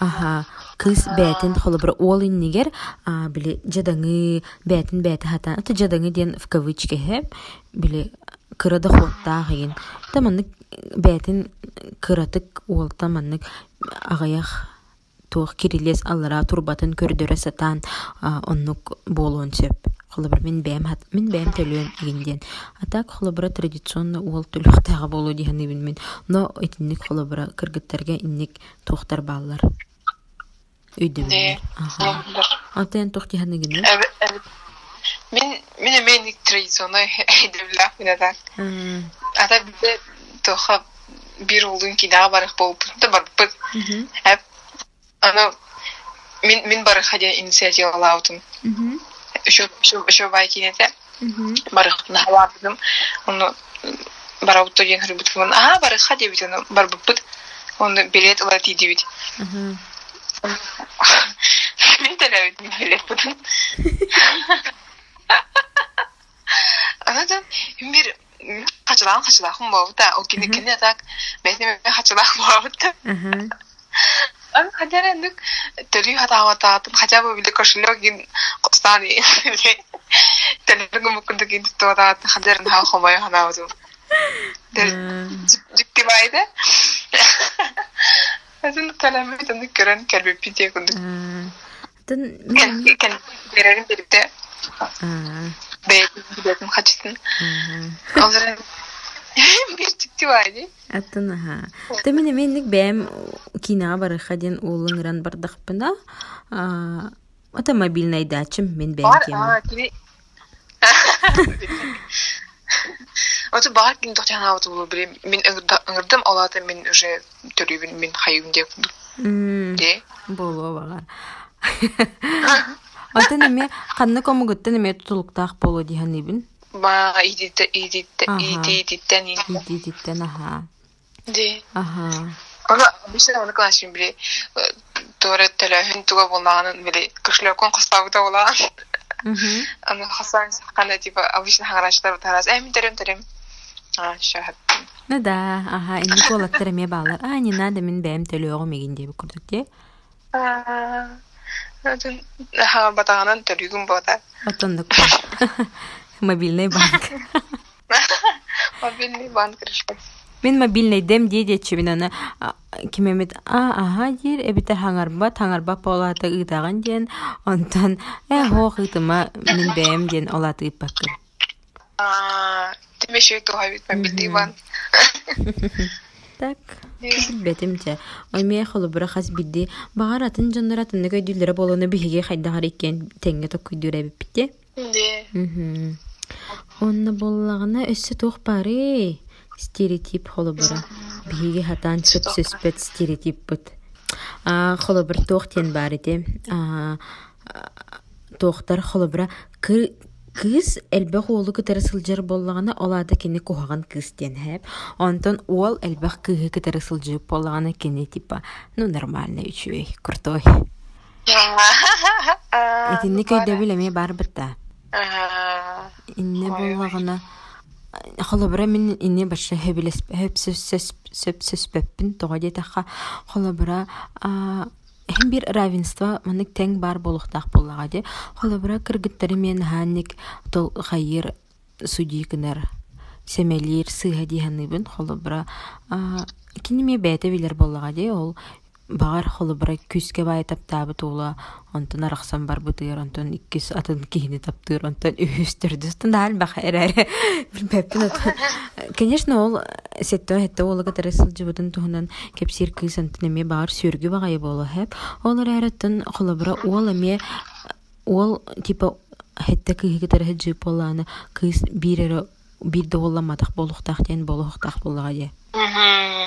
Speaker 2: Аха, кыз бәтин холобра ол иннигер, а, били жадаңы бәтин бәти хатан, ата жадаңы ден в кавычке хеп, били кырада хоттаа хеген. Та маннык бәтин кыратык уолта маннык агаях туох кирилес аллара турбатын көрдөрө сатан а, оннук болуон сөп. Холобра мен хат, мен бәм төлөөн игинден. Атак холобра традиционно уол төлөхтәгә болу дигәнне мен. Но этинник холобра кыргыттарга инник тухтар баллар. Өйдө.
Speaker 3: Де.
Speaker 2: Аха. Атен тухти ханыгын.
Speaker 3: Evet, evet. Min, min men tradisyonu edebler yine de. Ata bir de toha bir olduğun ki daha barık bol da bar bak
Speaker 2: Мгм.
Speaker 3: hep ana 아나좀 힘비를 가져랑 가져랑 홍보보다 오기는 괜찮다 매년 가져랑 뭐부터 안 가자는
Speaker 2: 늑
Speaker 3: 들이 하다 왔다 또 가자고 빌 거실력이 고스타니 되는 거 먹고 되긴 또다 가자는 하 고마요 하나 좀 죽지 마이데 Azın kalemi tanık
Speaker 2: gören
Speaker 3: kalbi pitiye kunduk. Tın...
Speaker 2: Kendi
Speaker 3: birlikte. Билетин хачтын.
Speaker 2: Аха.
Speaker 3: Азыр bir жикти байди.
Speaker 2: Аттын аха. Тэмэне менник бэм кинаға барыха ден улыңран бардақпына. А, Ата мобильный дачым мен бэм
Speaker 3: Бар,
Speaker 2: тема.
Speaker 3: а, кини. Оты бар кин тохтан бире. Мен ыңырдым алаты мен уже төрүбүн мен хайым деп
Speaker 2: М,
Speaker 3: де.
Speaker 2: Багар. Ата неме канны комугутта неме тутулуктаах болу диханыбын.
Speaker 3: Ба идитте идитте идиттен ин.
Speaker 2: Идититтен аха.
Speaker 3: Де.
Speaker 2: Аха.
Speaker 3: Ага, обычно оны классын бире Төре теләһен туга булганын били кышлыкон кыстауда булган.
Speaker 2: Мгм.
Speaker 3: Аны хасан сакканда типа обычно хаңрачлар тарас. Эми терем терем. А, шахат.
Speaker 2: Ну да, ага, инни колаттар эме баалар. А, не надо, мен бәйм төлөөгө мегин деп курдук те.
Speaker 3: А. Батаганан төрүгүн бода.
Speaker 2: Отондук. Мобильный банк.
Speaker 3: Мобильный банк.
Speaker 2: Мен мобильный дем дедечи мен аны а, кимемет а ага дир эбитер хаңарба таңарба полата ыдаган ден онтон э хох ытыма мен бэм ден олаты ыппаккын
Speaker 3: А, демешек тухабит мобильный банк.
Speaker 2: Так. Билбетимче ойме холобура хас бидди. Багар атын жоннор атынны көйдүллөрө болону биһиге хайдагар иккен теңге токкуйдуура эбиппите
Speaker 3: Де.
Speaker 2: онна боллагана өссө туох бары стереотип холобура биһиге хатан сөп сөспөт стереотип бут. А холобур туох тен бар ити а туохтар холобура кы кыз элбэх уолу кытары сылдьар боллагана олаада кини кухаган кыз тен хэп онтон уол элбэх кыыһы кытары сылдьып боллагана кини типа ну нормально үчүэй крутой барбытта
Speaker 3: А,
Speaker 2: инне боллагана холобура мен инне хөп сөспөппүн холобура бир равенство манык тең бар болуктак боллага де. Холобура кыргыттары мен ханник тол хайыр суди кынар семелир сыга диханыбын холобура кинеме бәте билер боллага де ол багар холобура күскә бай таптабы тула. Онтон араксан бар бутыр онтон иккис атын кихини таптыр онтон билбеппин конечно ол сетто хетто ол гатарысыл жыбытын туһунан кепсир кыыс антын эме багар сүргү багайы боло хеп ол уол эме ол типа хетте кыыс бир болуктах ден де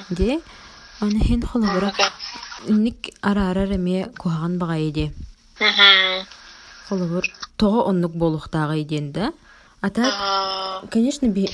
Speaker 2: де аны хин холобура ник ара-арар эме де
Speaker 3: Мгм.
Speaker 2: холобур того оннук болуктагы иден да. Ата Конечно, би.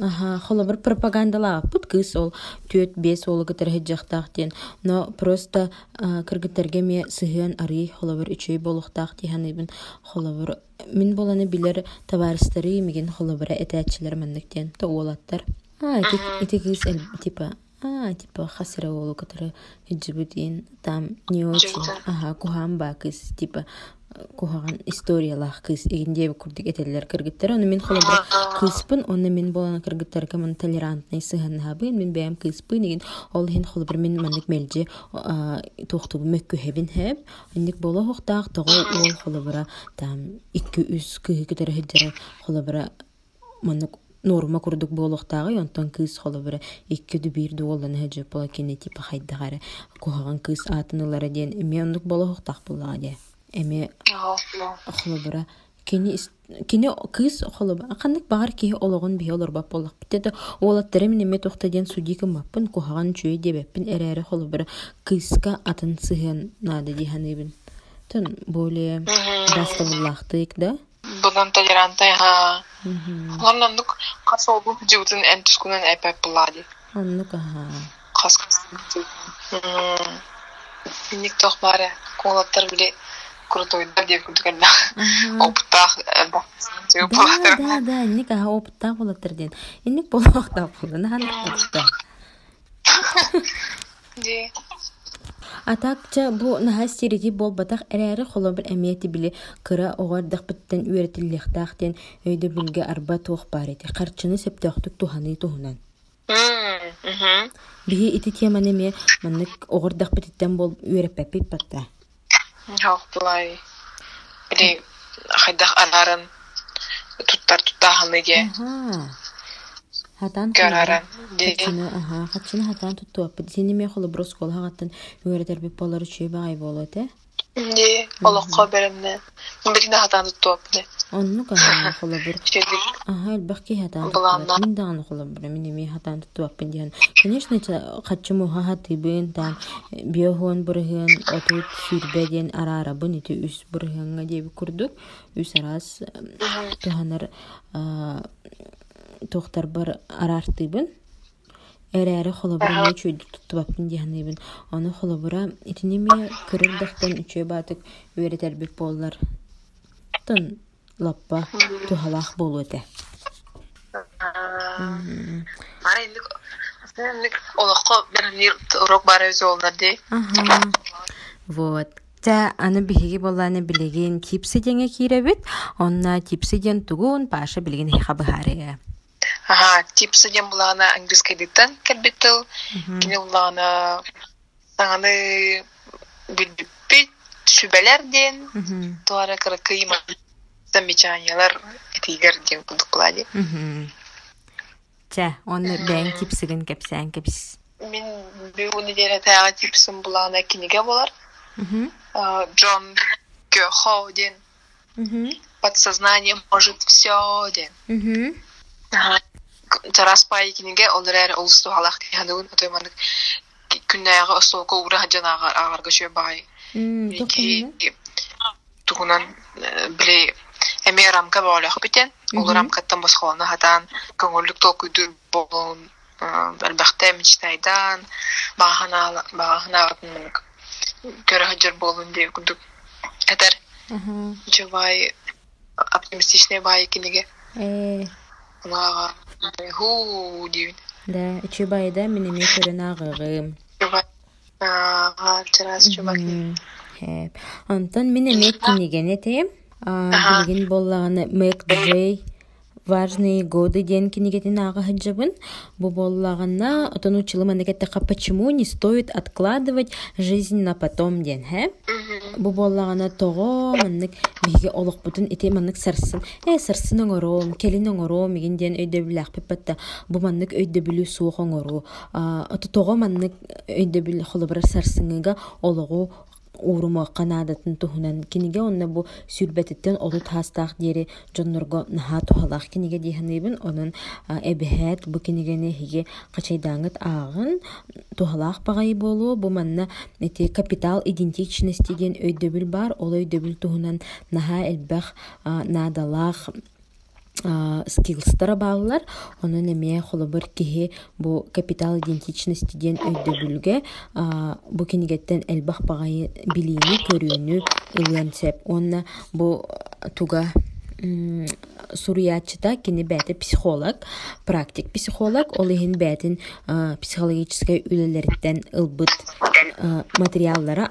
Speaker 2: Ага, холобыр пропагандалага пут кыз ол төт бес ол гытыр хеджахтахтен, но просто кыргыттерге ме сыгын ари холобыр үчөй болохтах тиханыбын холобыр мин боланы билер товарищтары миген холобыра этәчилер манныктен то олаттар. А, кыз эл- типа а, типа хасыра олу кытыры хеджибутин там не очень. Ага, кухам ба кыз типа кухаган историялах кыз игинде курдик этелер кыргыттар оны мен холобыр кыспын оны мен болан кыргыттарга мен толерантный сыганнабын мен бәм кыспын igen ол хин холобыр мен маннык мелже тохту мөккү хебин хеп инник боло хохтак того ол холобыра там 200 кыгытар хеджера холобыра маннык норма курдук болохтагы онтон кыз холобыра икки ду бир ду олдан хедже пола кене типа хайдагары кухаган кыз атынылары ден эме ондук боло хохтак буллага де эме
Speaker 3: а,
Speaker 2: холобура кини кыз холоба канык багар ки ологон бие олор бап болак битте олаттары мен эме тохтаден судики маппын кухаган чүй дебеппин эрере холобура кыска атын сыгын нады диханыбын тон более даставыллахтык да
Speaker 3: Бұдан толеранттай, ха. Олардан дук қас олу жігітін ән түскінен әпәп бұлады.
Speaker 2: аннук аха
Speaker 3: қас. Миник тоқ бары, қолаттар біле крутойдар деп күдігін. Опыттақ,
Speaker 2: да
Speaker 3: сөйіп бұлады.
Speaker 2: да да инник аха опыттак болаттыр ден инник болохтак болду нахан да
Speaker 3: Де.
Speaker 2: Атакча бу наха стереотип болбатах эрээри холобur эмиэти били. Кыра оҕордах биттен үөретиллиэхтаахтен өйдө билге арба туох бар эти харчыны септөөхтүк туханы туһунан. Биһи ити тиэман эме маннык бол үөреппеппит батта
Speaker 3: қайдақ анарын туттар туттағаны де.
Speaker 2: аха хатан
Speaker 3: Көрәрен. Де.
Speaker 2: хачыны аха хачыны хатан туттуаппыт сини ме холобур оскол хагаттан үөретербит болор үчүй багай болот э
Speaker 3: Де, олыққа берімді. Білгіне хатан туттуап. Де.
Speaker 2: оннук аха холобур
Speaker 3: Шедік.
Speaker 2: Ага, элбахки хатан
Speaker 3: Буланна.
Speaker 2: туттуап. Мин даганы холобур, мин эми хатан туттуаппын диэн. Конечно, хатчы муха хатыбын, там биохон бурыгын, отут сүрбе диэн арара бын ити үс бурыгынга диэби курдук. Үс арас туханар тохтар бар арартыбын. эрээри холобура чуйдук туттубаппын диэханыбын ону холобура итиними кырырдахтан үчүө баатык үөретербик буоллар тон лаппа тухалаах болу эте
Speaker 3: Ара олоққа бәрінер урок бар өзі олар дей.
Speaker 2: Вот. Та аны биһиги болланы билеген типсы деңе киребит, онна типсы ден тугун паша билеген хиха быхарыга.
Speaker 3: Ага, типсы ден булағына английский диктен кәлбеттіл. Кені булағына саңаны білбіппет, шүбәлерден,
Speaker 2: Мгм.
Speaker 3: туара кырыкы замечаниялар этигер ден кудуклади.
Speaker 2: Мгм. Та оны бән типсыгын кепсән кепс.
Speaker 3: Мен бұл неделе таяға типсым булағына кенеге болар. Джон Гёхо ден подсознание может все ден.
Speaker 2: Мгм.
Speaker 3: Жараспай киниге олар әрі олысту халақ дегенуын отоймандык күннәгы остолко ура жанага агарга шө бай. Тугунан биле эме рамка болах битен. Ол рамкаттан босхолна хатан көңүллүк толкуйду болон албахта мечтайдан багана атмынык көрө хаджар болун деп күндүк.
Speaker 2: Ага.
Speaker 3: жабай оптимистичный бай киниге.
Speaker 2: Э,
Speaker 3: Онага ху дейбин.
Speaker 2: да, ичи байда минеме көрөн агыгым.
Speaker 3: Жабай ага чарас жабай.
Speaker 2: Мгм. Хэп. Антон мен эмек кинеген этем. А,
Speaker 3: Ага.
Speaker 2: билген боллаганы Мэк Джей важные годы ден кинегетин ага хаджабын. Бу боллагана отонучылы манекеттеха почему не стоит откладывать жизнь на потом ден, хэ? Бу боллагана того маннык биге олокпутун ите маннык сарсын. Э сарсын оңором, келин оңором миген ден өйдө билах пеппетта. Бу маннык өйдө билүү суох оңору. А ото того маннык өйдө бил холобра сарсыңыга ологу урума канадатын тухунан киниге онна бу сүрбетиттен олу тастаах диэри дьоннорго наха тухалаах киниге диэханыбын онун а, эбэһэт бу кинигени хиги качайдааҥыт аагын тухалаах баҕайы болуу бу манна эти капитал идентичности диэн өйдөбүл бар. Ол өйдөбүл туһунан наха элбэх наадалаах скиллстара бааллар онун эмиэ холобур киһи бу капитал идентичности диэн өйдөбүлгэ бу кинигеттен элбах баҕайы билиини көрүүнү ылыан сэп. Онна бу туга м, суруяччыта кини бээти психолог практик психолог ол иһин бээтин а, психологической үлэлэриттен ылбыт а, материаллара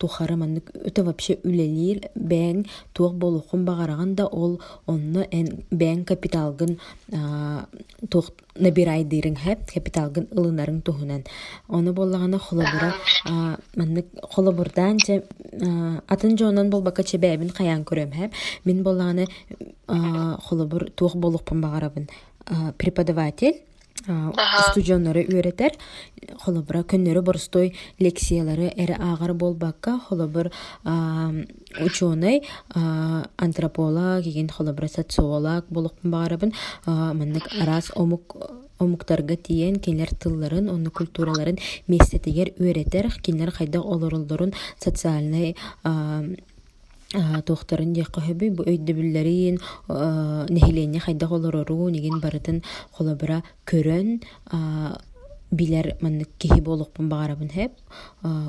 Speaker 2: тухары маннык өтө вообще үлелир бэң туох болухун багараган да ол онно эн бэң капиталгын туох набирайдырың хэп капиталгын ылынарын туһунан оны боллагана холобура маннык холобурдан же атын жоонон болбака чебээбин хаян көрөм хэп мен боллаганы а, холобур туох болукпун багарабын преподаватель студионнары үөретер холобура көннөрү борстой лекциялары эре аагар болбакка холобур а, ученый антрополог кеген холобура социолог болукпун багарабын а, маннык арас омук омуктарга тиен кинилер тылларын, онны культураларын местетигер үөретер, кинилер хайда олорулдорун социальный туохтарын хөбү бу өйдөбүллэрин нэхиленне хайда олорору нигин барытын холобура көрөн билер маннык киһи болукпун багарабын хэп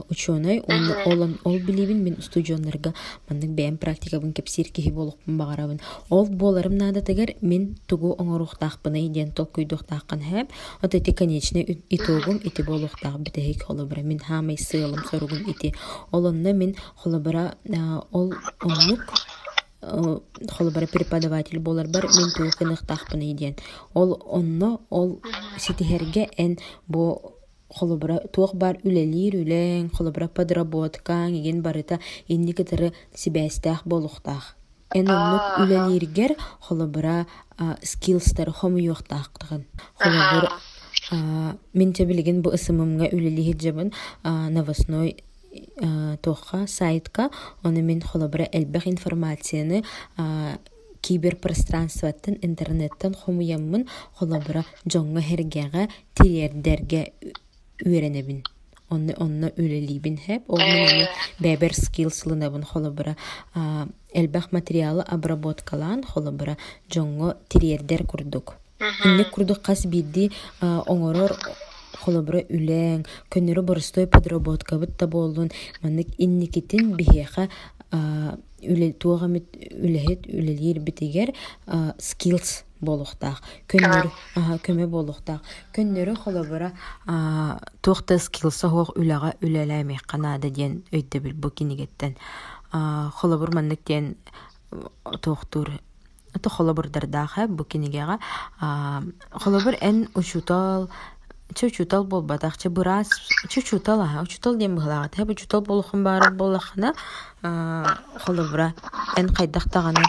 Speaker 2: ученый он олон ол билибин мен студионнарга маннык бэм практикабын кепсир киһи болукпун багарабын ол боларым наадатыгар мен тугу оҥоруохтаахпыны диэн толкуйдуохтааххан хэп от эти конечный ит- итогум ити болуохтаах битэхик холобура. Мен хаамай сыылым соругун ити. Олонно мен холобура а, ол оннук холобара преподаватель болар бар мен кыныктаахпыны диэн ол онно ол ситиһерге эн бу холобара туох бар үлелир үлэң холобара подработка иген барыта инни кытары сибэстаах болуктаах эн оннук үлелиргер холобара скиллстар хомуйуохтаахтыгын холобур мен те билген бу ысымымга үлелихит жабын новостной э, туохха сайтка. Оны мен холобра элбэх информацияны э, киберпространстваттан интернеттен хомуяммын холобра жоңго хергега тиердерге үөренебин. Онны онна үлелибин хэп. Ол менен бэбер скиллс лынабын холобра элбэх материалы обработкалаан холобра жоңго тириердер курдук. Инне курдук кас бидди оңорор холобра үлэң көннөрү боростой подработка бытта болдун маннык инникитин биһиэха үле туогамит үлэһит үлелиир битигер skills болохтаах көннөр көмө болохтаах көннөрү холобура туохта skillsa хуох үлэҕэ үлэлээмиэх канаада диэн өйдөбүл бу кинигеттен холобур маннык диэн туохтур Ото холобурдардаах бу кинигега холобур эн учутал чучутал болбатах че бырас чучутал аха учутал диэн быһылаагат хэп учутал болохун баар боллахана холобура эн хайдахтаганы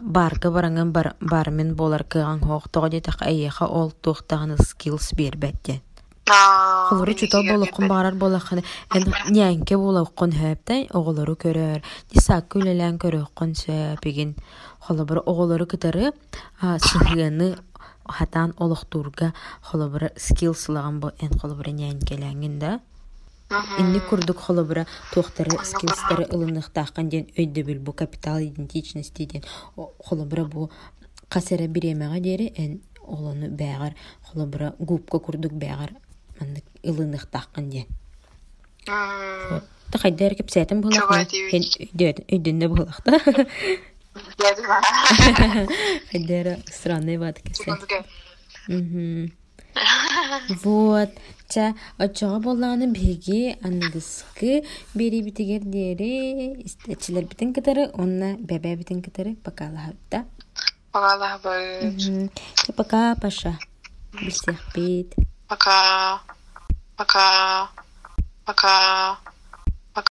Speaker 2: барга бараңан бармен болар кыган хоох тога диэтах эйеха ол туохтаганы skills биэрбэттен Холору чутал болохун баарар болаханы эн нянке болохун хэптэй оголору көрөр дисак үлелэн көрөккөн сөпигин холобура оголору кытары сыгыны хатаан олохтуурга холобура скиллсылаган бу эн холобура нянькелэңин да. Инни курдук холобура туохтары скиллстары ылыныктааккан диэн өйдөбүл бу капитал идентичности диэн холобура бу касара биремега диэри эн олону бээгар холобура губка курдук бээгар маннык ылыныктааккан диэн. Тахайдер кепсетим булак өйдөнне булакта хайдера странный ват кесе Вот. Ча очоға болланы биги ангыскы бери битигер дери истечилер битин кытары онна бебе битин кытары покалахта.
Speaker 3: Покалахбыт.
Speaker 2: Пока, Паша. Бисех бит.
Speaker 3: Пока. Пока. Пока.